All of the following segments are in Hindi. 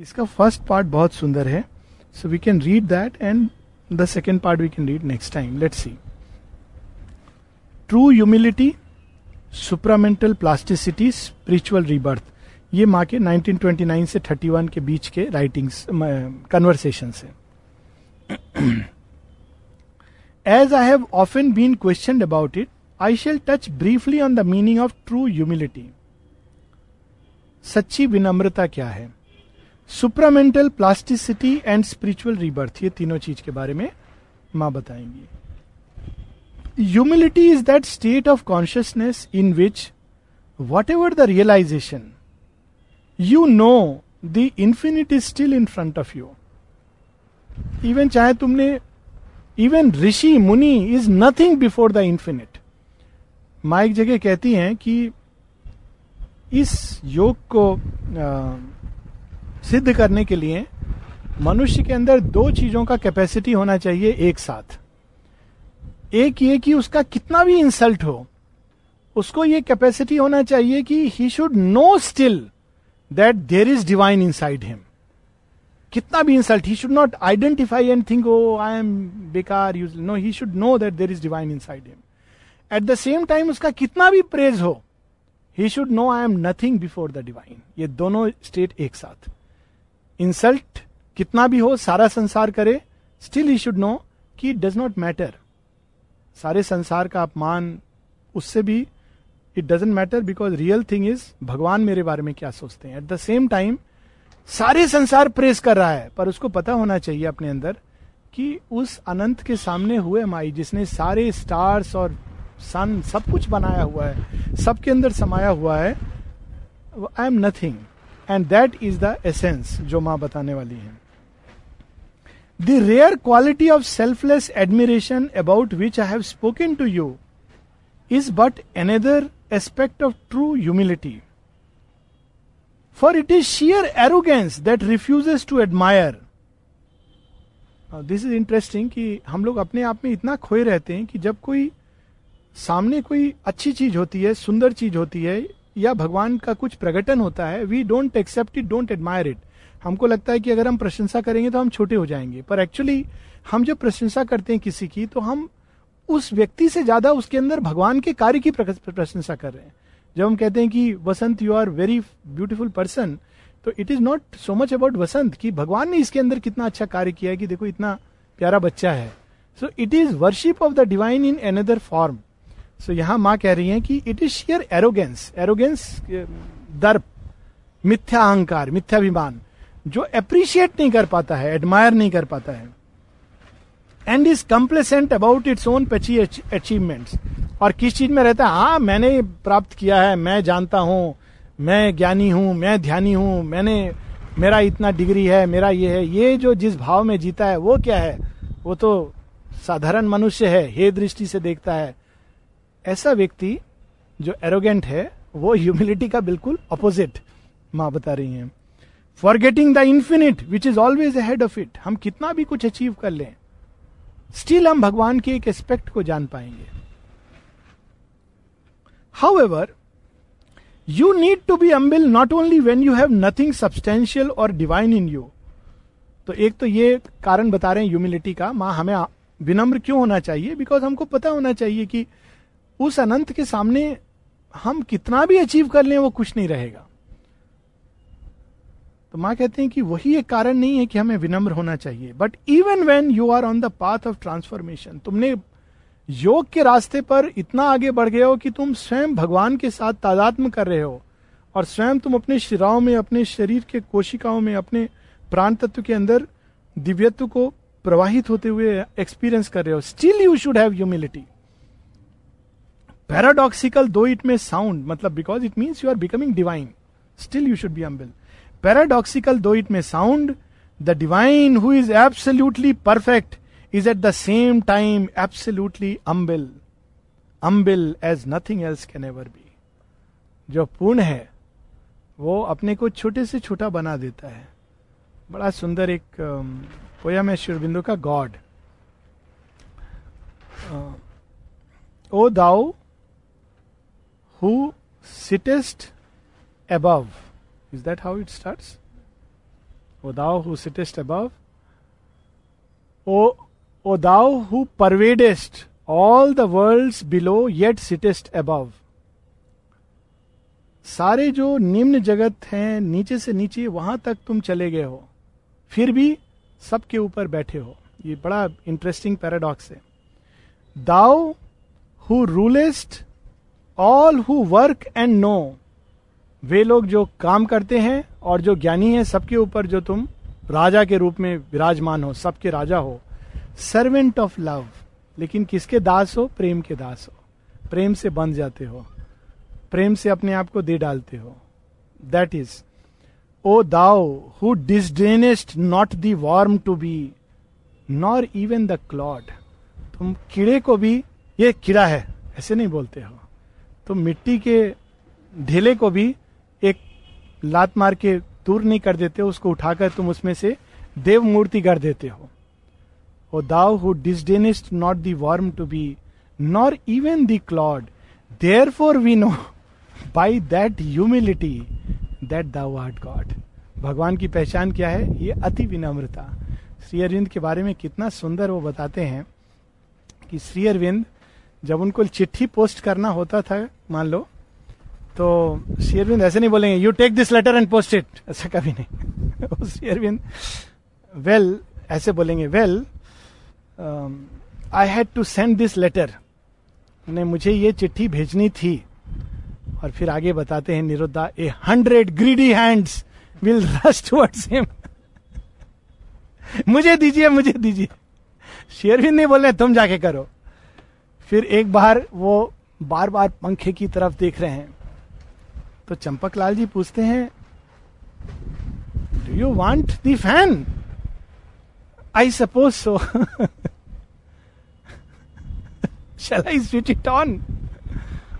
इसका फ़र्स्ट पार्ट बहुत सुंदर है। So we can read that and the second part we can read next time let see true humility supramental plasticity spiritual rebirth ये माँ के 1929 से 31 के बीच के राइटिंग्स कन्वर्सेशन से as I have often been question about it I shall touch briefly on the meaning of true humility सच्ची विनम्रता क्या है? Supramental plasticity and spiritual rebirth, ये तीनों चीज़ के बारे में माँ बताएँगी। Humility is that state of consciousness in which whatever the realization you know the infinite is still in front of you even चाहे तुमने even rishi, muni is nothing before the infinite माँ एक जगह कहती हैं कि इस योग को सिद्ध करने के लिए मनुष्य के अंदर दो चीज़ों का कैपेसिटी होना चाहिए एक साथ। एक ये कि उसका कितना भी इंसल्ट हो, उसको ये कैपेसिटी होना चाहिए कि he should know still that there is divine inside him कितना भी insult he should not identify and think oh I am बेकार you know he should know that there is divine inside him at the same time उसका कितना भी प्रेज हो he should know I am nothing before the divine ये दोनों स्टेट एक साथ। इंसल्ट कितना भी हो, सारा संसार करे स्टिल ही शुड नो कि इट डज नॉट मैटर सारे संसार का अपमान, उससे भी it doesn't matter because real thing is भगवान मेरे बारे में क्या सोचते हैं। एट द सेम टाइम सारे संसार प्रेस कर रहा है, पर उसको पता होना चाहिए अपने अंदर कि उस अनंत के सामने हुए माई जिसने सारे स्टार्स और सन सब कुछ बनाया हुआ है, सबके अंदर समाया हुआ है I am nothing and that is the essence जो माँ बताने वाली है। The rare quality of selfless admiration about which I have spoken to you is but another aspect of true humility for it is sheer arrogance that refuses to admire this is interesting कि हम लोग अपने आप में इतना खोए रहते हैं कि जब कोई सामने कोई अच्छी चीज़ होती है, सुंदर चीज़ होती है या भगवान का कुछ प्रकटन होता है we don't accept it don't admire it हमको लगता है कि अगर हम प्रशंसा करेंगे तो हम छोटे हो जाएँगे। पर एक्चुअली हम जब प्रशंसा करते हैं किसी की तो हम उस व्यक्ति से ज़्यादा उसके अंदर भगवान के कार्य की प्रशंसा कर रहे हैं। जब हम कहते हैं कि, Vasant you are very beautiful person तो it is not so much about Vasant कि भगवान ने इसके अंदर कितना अच्छा कार्य किया है कि देखो, इतना प्यारा बच्चा है। So it is worship of the divine in another form so यहाँ माँ कह रही है कि it is sheer arrogance arrogance दर्प, मिथ्या अहंकार, मिथ्याभिमान, जो अप्रिशिएट नहीं कर पाता है एडमायर नहीं कर पाता है and is complacent about its own petty achievements और किस चीज़ में रहता है? हाँ मैंने प्राप्त किया है, मैं जानता हूँ, मैं ज्ञानी हूँ, मैं ध्यानी हूँ, मैंने, मेरा इतना डिग्री है, मेरा ये है, ये जो जिस भाव में जीता है, वो क्या है? वो तो साधारण मनुष्य है, हे दृष्टि से देखता है। ऐसा व्यक्ति जो एरोगेंट है, वो ह्यूमिलिटी का बिल्कुल अपोजिट माँ बता रही हैं। Forgetting the infinite which is always head of it हम कितना भी कुछ अचीव कर लें स्टिल हम भगवान के एक एस्पेक्ट को जान पाएँगे। However you need to be humble not only when you have nothing substantial और डिवाइन इन यू तो एक तो ये कारण बता रहे हैं ह्यूमिलिटी का, माँ, हमें विनम्र क्यों होना चाहिए? बिकॉज़ हमको पता होना चाहिए कि उस अनंत के सामने हम कितना भी अचीव कर लें, वो कुछ नहीं रहेगा। तो माँ कहते हैं कि वही एक कारण नहीं है कि हमें विनम्र होना चाहिए। But even when you are on the path of transformation तुमने योग के रास्ते पर इतना आगे बढ़ गए हो कि तुम स्वयं भगवान के साथ तादात्म कर रहे हो और स्वयं तुम अपने शिराओं में, अपने शरीर के कोशिकाओं में, अपने प्राण तत्व के अंदर दिव्यत्व को प्रवाहित होते हुए एक्सपीरियंस कर रहे हो। Still you should have humility paradoxical though it may sound मतलब because it means you are becoming divine still you should be humble paradoxical though it may sound the divine who is absolutely perfect is at the same time absolutely humble humble as nothing else can ever be जो पूर्ण है, वो अपने को छोटे से छोटा बना देता है। बड़ा सुंदर एक पोयम है शिवबिंदु का God O thou who sittest above. Is that how it starts? O thou who sittest above O O thou who pervadest all the world below yet sittest above सारे जो निम्न जगत हैं, नीचे से नीचे, वहाँ तक तुम चले गए हो। फिर भी सबके ऊपर बैठे हो। ये बड़ा इंटरेस्टिंग पैराडॉक्स है। Thou who rulest all who work and no way लोग जो काम करते हैं और जो ज्ञानी है, सबके ऊपर जो तुम राजा के रूप में विराजमान हो, सबके राजा हो सर्वेंट ऑफ़ लव लेकिन किसके दास हो? प्रेम के दास हो। प्रेम से बंध जाते हो। प्रेम से अपने आप को दे डालते हो। That is O thou who disdainest not the worm to be nor even the clod तुम कीड़े को भी, ये कीड़ा है, ऐसे नहीं बोलते हो। तुम मिट्टी के ढेले को भी एक लात मार के दूर नहीं कर देते, उसको उठाकर तुम उसमें से देव मूर्ति कर देते हो। O thou who disdainest not the worm to be nor even the clod therefore we know by that humility that thou art God भगवान की पहचान क्या है? ये अति विनम्रता। श्री अरविंद के बारे में कितना सुंदर वो बताते हैं कि श्री अरविंद जब उनको चिट्ठी पोस्ट करना होता था, मान लो तो श्री अरविंद ऐसे नहीं बोलेंगे you take this letter and post it ऐसा कभी नहीं। श्री अरविंद वेल ऐसे बोलेंगे well I had to send this letter ने मुझे ये चिट्ठी भेजनी थी। और फिर आगे बताते हैं निरुद्धा a hundred greedy hands will rush towards him मुझे दीजिए मुझे दीजिए। शेरविंद नहीं बोल रहे, तुम जाके करो। फिर एक बार वो बार बार पंखे की तरफ़ देख रहे हैं। तो चंपक लाल जी पूछते हैं do you want the fan I suppose so shall I switch it on?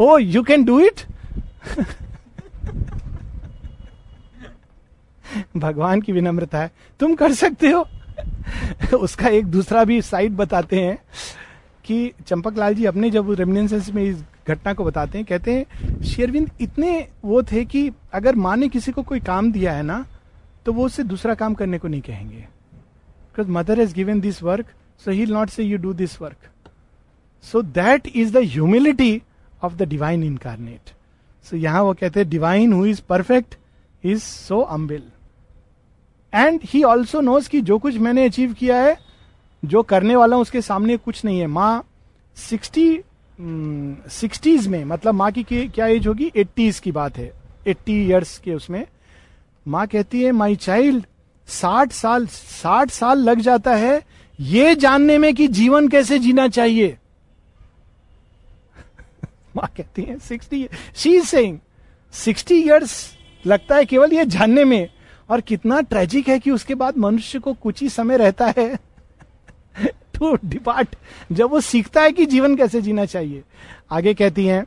Oh, you can do it? भगवान की विनम्रता है। तुम कर सकते हो। उसका एक दूसरा भी साइड बताते हैं। कि चंपक लाल जी अपने जब रेमिनेंसेंस में इस घटना को बताते हैं, कहते हैं, शेरविंद, इतने वो थे कि अगर माँ ने किसी को कोई काम दिया है ना तो वो उससे दूसरा काम करने को नहीं कहेंगे। Because mother has given this work so he not say you do this work so that is the humility of the divine incarnate so यहाँ वो कहते हैं divine who is perfect is so humble and he also knows कि जो कुछ मैंने अचीव किया है जो करने वाला उसके सामने कुछ नहीं है। माँ सिक्सटी सिक्सटीज में मतलब माँ की क्या एज होगी? एट्टीज की बात है। एट्टी ईयर्स के उसमें। माँ कहती है माई चाइल्ड साठ साल साठ साल लग जाता है। ये जानने में कि जीवन कैसे जीना चाहिए? माँ कहती है, sixty she is saying sixty years लगता है केवल ये जानने में। और कितना ट्रेजिक है कि उसके बाद मनुष्य को कुछ ही समय रहता है। टू डिपार्ट जब वो सीखता है कि जीवन कैसे जीना चाहिए। आगे कहती हैं,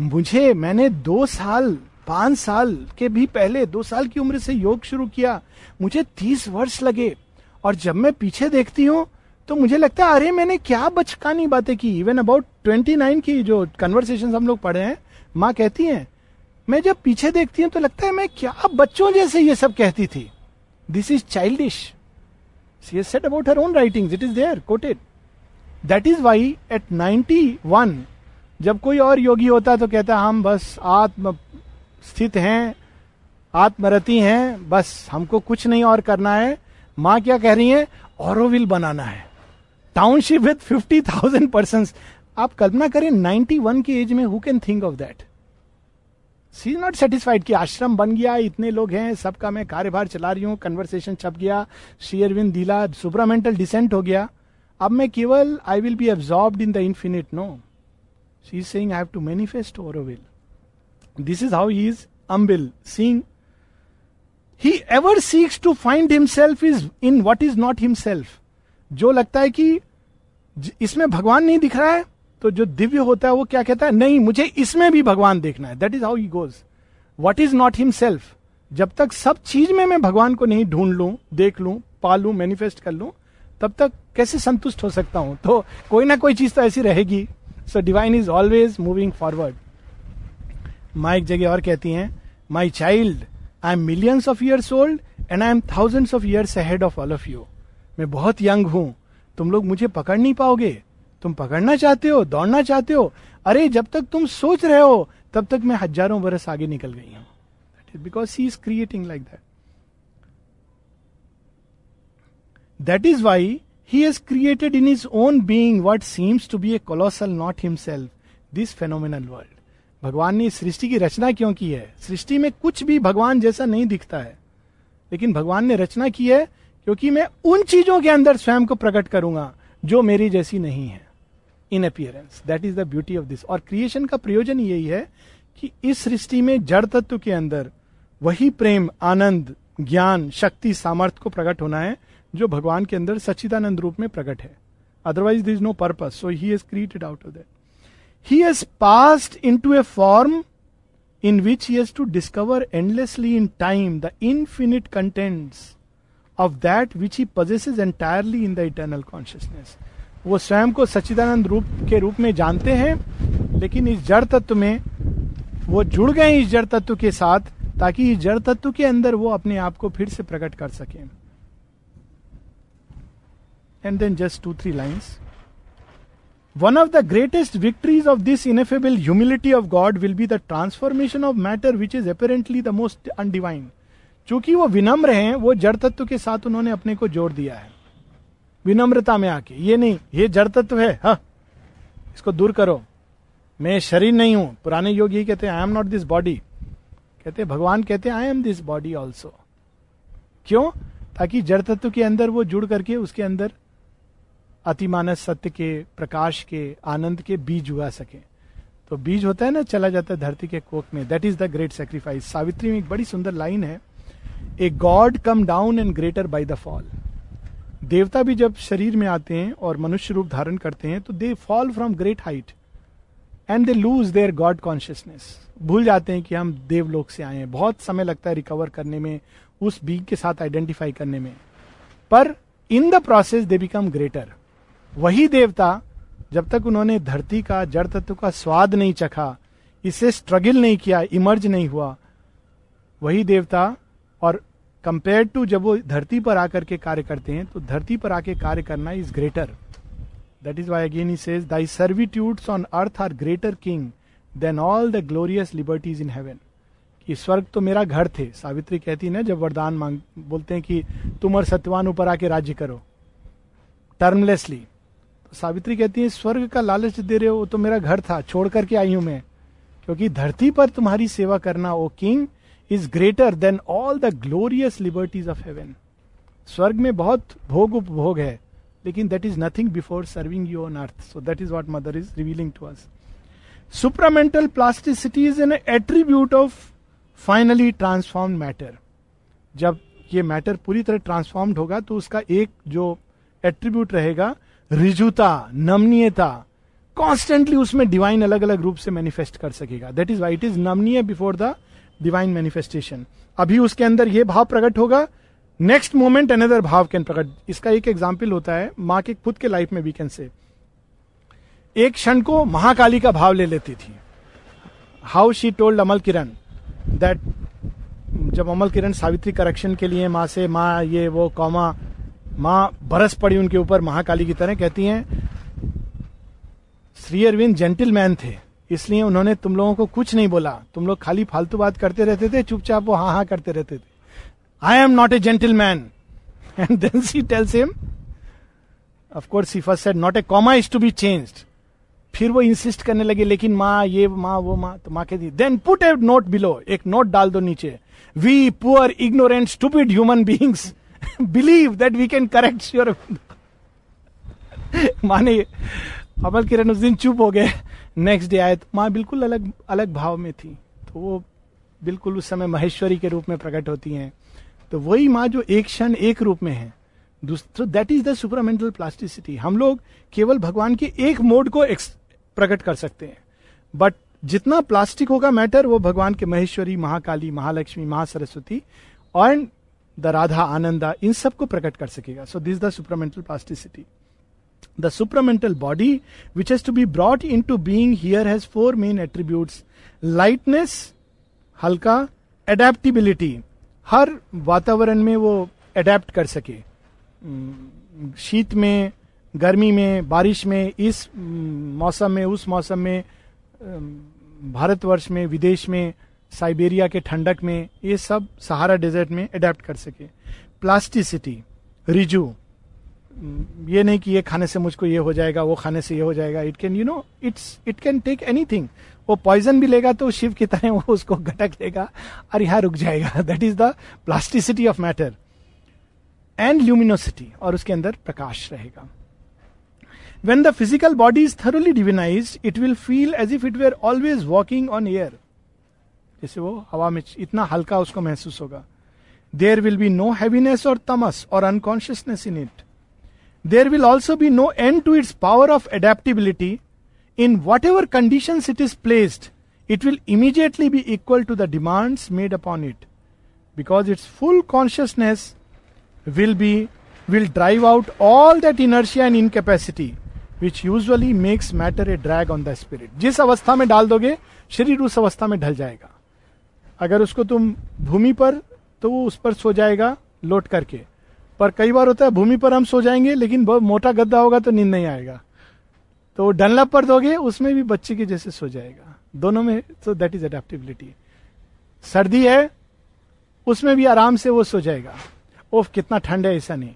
मुझे, मैंने दो साल, पाँच साल के भी पहले, दो साल की उम्र से योग शुरू किया। मुझे तीस वर्ष लगे। और जब मैं पीछे देखती हूँ तो मुझे लगता है, अरे, मैंने क्या बचकानी बातें की। इवन अबाउट ट्वेंटी नाइन की जो कन्वर्सेशन हम लोग पढ़े हैं, माँ कहती हैं, मैं जब पीछे देखती हूँ तो लगता है, मैं क्या बच्चों जैसे ये सब कहती थी। This is childish she is set about her own writing it is there quoted that is why at ninety one जब कोई और योगी होता तो कहता, हम बस आत्म स्थित हैं, आत्मरति हैं, बस हमको कुछ नहीं और करना है। माँ क्या कह रही है? औरविल बनाना है। Township with fifty thousand person आप कल्पना करें नाइनटी वन की एज में who can think of that she is not satisfied कि आश्रम बन गया, इतने लोग हैं, सबका मैं कार्यभार चला रही हूँ कन्वर्सेशन छप गया शेयरविन दिला सुपरामेंटल डिसेंट हो गया। अब मैं केवल I will be absorb in the infinite no she is saying I have to manifest Auroville this is how he is humble seeing he ever seeks to find himself is in what is not himself जो लगता है कि इसमें भगवान नहीं दिख रहा है तो जो दिव्य होता है वो क्या कहता है? नहीं, मुझे इसमें भी भगवान देखना है। That is how he goes what is not himself जब तक सब चीज़ में मैं भगवान को नहीं ढूंढ लू, देख लू, पा लू मैनिफेस्ट कर लू, तब तक कैसे संतुष्ट हो सकता हूँ? तो कोई ना कोई चीज़ तो ऐसी रहेगी। So divine is always moving forward माँ एक जगह और कहती हैं my child I am millions of years old and I am thousands of years ahead of all of you मैं बहुत यंग हूँ। तुम लोग मुझे पकड़ नहीं पाओगे। तुम पकड़ना चाहते हो, दौड़ना चाहते हो, अरे जब तक तुम सोच रहे हो, तब तक मैं हज़ारों बरस आगे निकल गई हूँ। Because she is creating like that that is why he has created in his own being what seems to be a colossal not himself this phenomenal world भगवान ने सृष्टि की रचना क्यों की है? सृष्टि में कुछ भी भगवान जैसा नहीं दिखता है। लेकिन भगवान ने रचना की है क्योंकि मैं उन चीज़ों के अंदर स्वयं को प्रकट करूँगा, जो मेरी जैसी नहीं है। In appearance that is the beauty of this और क्रिएशन का प्रयोजन यही है कि इस सृष्टि में जड़ तत्व के अंदर वही प्रेम, आनंद, ज्ञान, शक्ति, सामर्थ्य को प्रकट होना है, जो भगवान के अंदर सच्चिदानंद रूप में प्रकट है। Otherwise this no purpose so he created out of that he has passed into a form in which he to discover endlessly in time the infinite contents of that which he possesses entirely in the eternal consciousness वो स्वयं को सच्चिदानंद रूप के रूप में जानते हैं, लेकिन इस जड़ तत्व में वो जुड़ गए इस जड़ तत्व के साथ, ताकि इस जड़ तत्व के अंदर वो अपने आप को फिर से प्रकट कर सके। And then just two three lines one of the greatest victories of this ineffable humility of God will be the transformation of matter which is apparently the most undivine चूँकि वो विनम्र हैं, वो जड़ तत्व के साथ उन्होंने अपने को जोड़ दिया है। विनम्रता में आके, ये नहीं, ये जड़ तत्व है, हा, इसको दूर करो। मैं शरीर नहीं हूँ। पुराने योग यही कहते हैं I am not this body कहते भगवान कहते हैं I am this body also क्यों? ताकि जड़ तत्व के अंदर वो जुड़ करके उसके अंदर अतिमानस सत्य के, प्रकाश के, आनंद के बीज उगा सके। तो बीज होता है ना, चला जाता है धरती के कोक में। That is the great sacrifice Savitri में एक बड़ी सुंदर लाइन है a god come down and greater by the fall देवता भी जब शरीर में आते हैं और मनुष्य रूप धारण करते हैं तो they fall from great height and they lose their god consciousness भूल जाते हैं कि हम देवलोक से आए हैं। बहुत समय लगता है रिकवर करने में, उस बीग के साथ आइडेंटिफाई करने में। पर in the process they become greater वही देवता, जब तक उन्होंने धरती का, जड़ तत्व का स्वाद नहीं चखा, इसे स्ट्रगल नहीं किया इमर्ज नहीं हुआ, वही देवता और कंपेयर टू जब वो धरती पर आकर के कार्य करते हैं तो धरती पर आके कार्य करना is greater that is why again says thy servitudes on earth are greater king than all the glorious liberties in heaven कि स्वर्ग तो मेरा घर थे, सावित्री कहती ना, जब वरदान मांग, बोलते हैं कि तुम और सत्यवान ऊपर आके राज्य करो टर्मलेसली तो सावित्री कहती है, स्वर्ग का लालच दे रहे हो तो मेरा घर था, छोड़ करके आई हूँ मैं, क्योंकि धरती पर तुम्हारी सेवा करना, O king is greater than all the glorious liberties of heaven स्वर्ग में बहुत भोग उपभोग है, लेकिन that is nothing before serving you on earth so that is what mother is revealing to us supramental plasticity is an attribute of finally transform matter जब ये मैटर पूरी तरह ट्रांसफॉर्म्ड होगा तो उसका एक जो एट्रीब्यूट रहेगा, रिजुता, नमनीयता कॉन्स्टेंटली उसमें डिवाइन अलग अलग रूप से मैनिफेस्ट कर सकेगा. That is why it is नमनीय बिफोर द डिवाइन मैनिफेस्टेशन अभी उसके अंदर यह भाव प्रकट होगा। नेक्स्ट मोमेंट अनदर भाव कैन प्रकट। इसका एक एग्ज़ाम्पल होता है, माँ के खुद के लाइफ में वी कैन से एक क्षण को महाकाली का भाव ले लेती थी। How she told Amal Kiran that जब अमल किरण सावित्री करेक्शन के लिए माँ से, माँ, ये, वो, कौमा, माँ, बरस पड़ी उनके ऊपर महाकाली की तरह कहती हैं, श्री अरविंद जेंटलमैन थे। इसलिए उन्होंने तुम लोगों को कुछ नहीं बोला। तुम लोग खाली फालतू बात करते रहते थे, चुपचाप वो हाँ हाँ करते रहते थे। I am not a gentleman and then she tells him of course she first said not a comma is to be changed फिर वो इंसिस्ट करने लगे, लेकिन माँ, ये माँ, वो माँ तो माँ कहती then put a note below एक नोट डाल दो नीचे। We poor ignorant stupid human beings believe that we can correct your माने अमल किरण उस दिन चुप हो गए। नेक्स्ट डे आए तो माँ बिल्कुल अलग अलग भाव में थी। तो वो बिल्कुल उस समय महेश्वरी के रूप में प्रकट होती हैं। तो वही माँ जो एक क्षण एक रूप में है। That is the supramental plasticity हम लोग केवल भगवान के एक मोड को प्रकट कर सकते हैं। बट जितना प्लास्टिक होगा मैटर वो भगवान के महेश्वरी, महाकाली, महालक्ष्मी, महासरस्वती और द राधा, आनंदा, इन सबको प्रकट कर सकेगा। So this the supramental plasticity The supramental body, which has to be brought into being here, has four main attributes lightness, halka, adaptability, हर वातावरण में वो अडेप्ट कर सके शीत में गर्मी में बारिश में इस मौसम में उस मौसम में भारतवर्ष में विदेश में साइबेरिया के ठंडक में ये सब सहारा डेजर्ट में अडेप्ट कर सके प्लास्टिसिटी रिजू ये नहीं कि ये खाने से मुझको ये हो जाएगा, वो खाने से ये हो जाएगा। It can you know it's it can take anything वो पॉइजन भी लेगा तो शिव की तरह वो उसको घटक लेगा, और यहाँ रुक जाएगा। That is the plasticity of matter and luminosity और उसके अंदर प्रकाश रहेगा। When the physical body is thoroughly divinise it will feel as if it were always walking on air जैसे वो हवा में इतना हल्का उसको महसूस होगा। There will be no heaviness और तमस और unconsciousness in it there will also be no end to its power of adaptability in whatever conditions it is placed, it will immediately be equal to the demands made upon it. Because its full consciousness will be will drive out all that inertia and incapacity which usually makes matter a drag on the spirit. जिस अवस्था में डाल दोगे शरीर उस अवस्था में ढल जाएगा अगर उसको तुम भूमि पर तो वो उस पर सो जाएगा लोट करके पर कई बार होता है, भूमि पर हम सो जाएँगे, लेकिन बहुत मोटा गद्दा होगा तो नींद नहीं आएगा। तो डनलप पर दोगे, उसमें भी बच्चे के जैसे सो जाएगा। दोनों में तो दैट इज़ अडेप्टिबिलिटी सर्दी है, उसमें भी आराम से वो सो जाएगा। ओफ कितना ठंड है, ऐसा नहीं।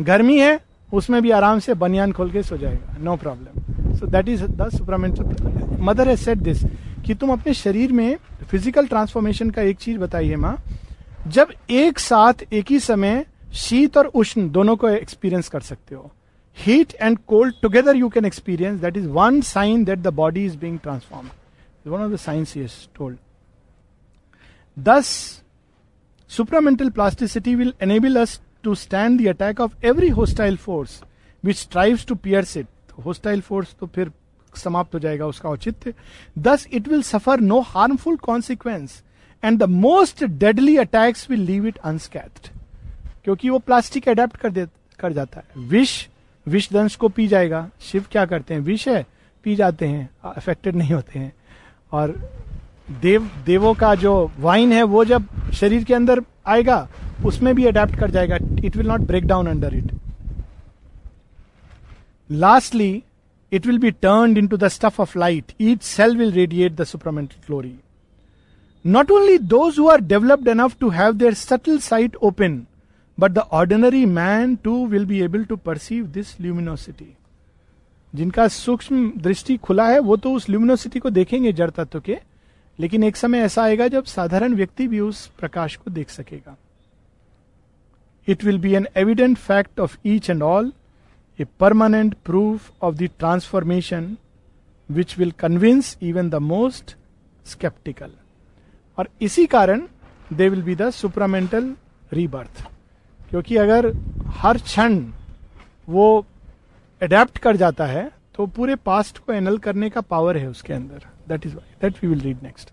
गर्मी है, उसमें भी आराम से बनियान खोल के सो जाएगा। No problem so that is the supramental mother has set this कि तुम अपने शरीर में फ़िज़िकल ट्रांसफॉर्मेशन का एक चीज़ बताइए माँ। जब एक साथ, एक ही समय शीत और उष्ण दोनों को एक्सपीरियंस कर सकते हो। Heat and cold together you can experience that is one sign that the body is being transform one of the signs is told thus supramental plasticity will enable us to stand the attack of every hostile force which strive to pierce it hostile force तो फिर समाप्त हो जाएगा, उसका औचित्य। Thus it will suffer no harmful consequence and the most deadly attacks will leave it unscathed क्योंकि वो प्लास्टिक अडेप्ट कर दे, कर जाता है। विष विष दंश को पी जाएगा। शिव क्या करते हैं? विष है, पी जाते हैं। अफेक्टेड नहीं होते हैं। और देव, देवों का जो वाइन है, वो जब शरीर के अंदर आएगा, उसमें भी अडेप्ट कर जाएगा। It will not break down under it lastly it will be turn into the stuff of light each cell will radiate the supermental glory not only those who are developed enough to have their subtle sight open but the ordinary man too will be able to perceive this luminosity जिनका सूक्ष्म दृष्टि खुला है, वो तो उस ल्यूमिनोसिटी को देखेंगे जड़ तत्व के। लेकिन एक समय ऐसा आएगा जब साधारण व्यक्ति भी उस प्रकाश को देख सकेगा। It will be an evident fact of each and all a permanent proof of the transformation which will convince even the most sceptical और इसी कारण they will be the supramental rebirth क्योंकि अगर हर क्षण वो एडेप्ट कर जाता है तो पूरे पास्ट को एनल करने का पावर है उसके अंदर. That is why that we will read next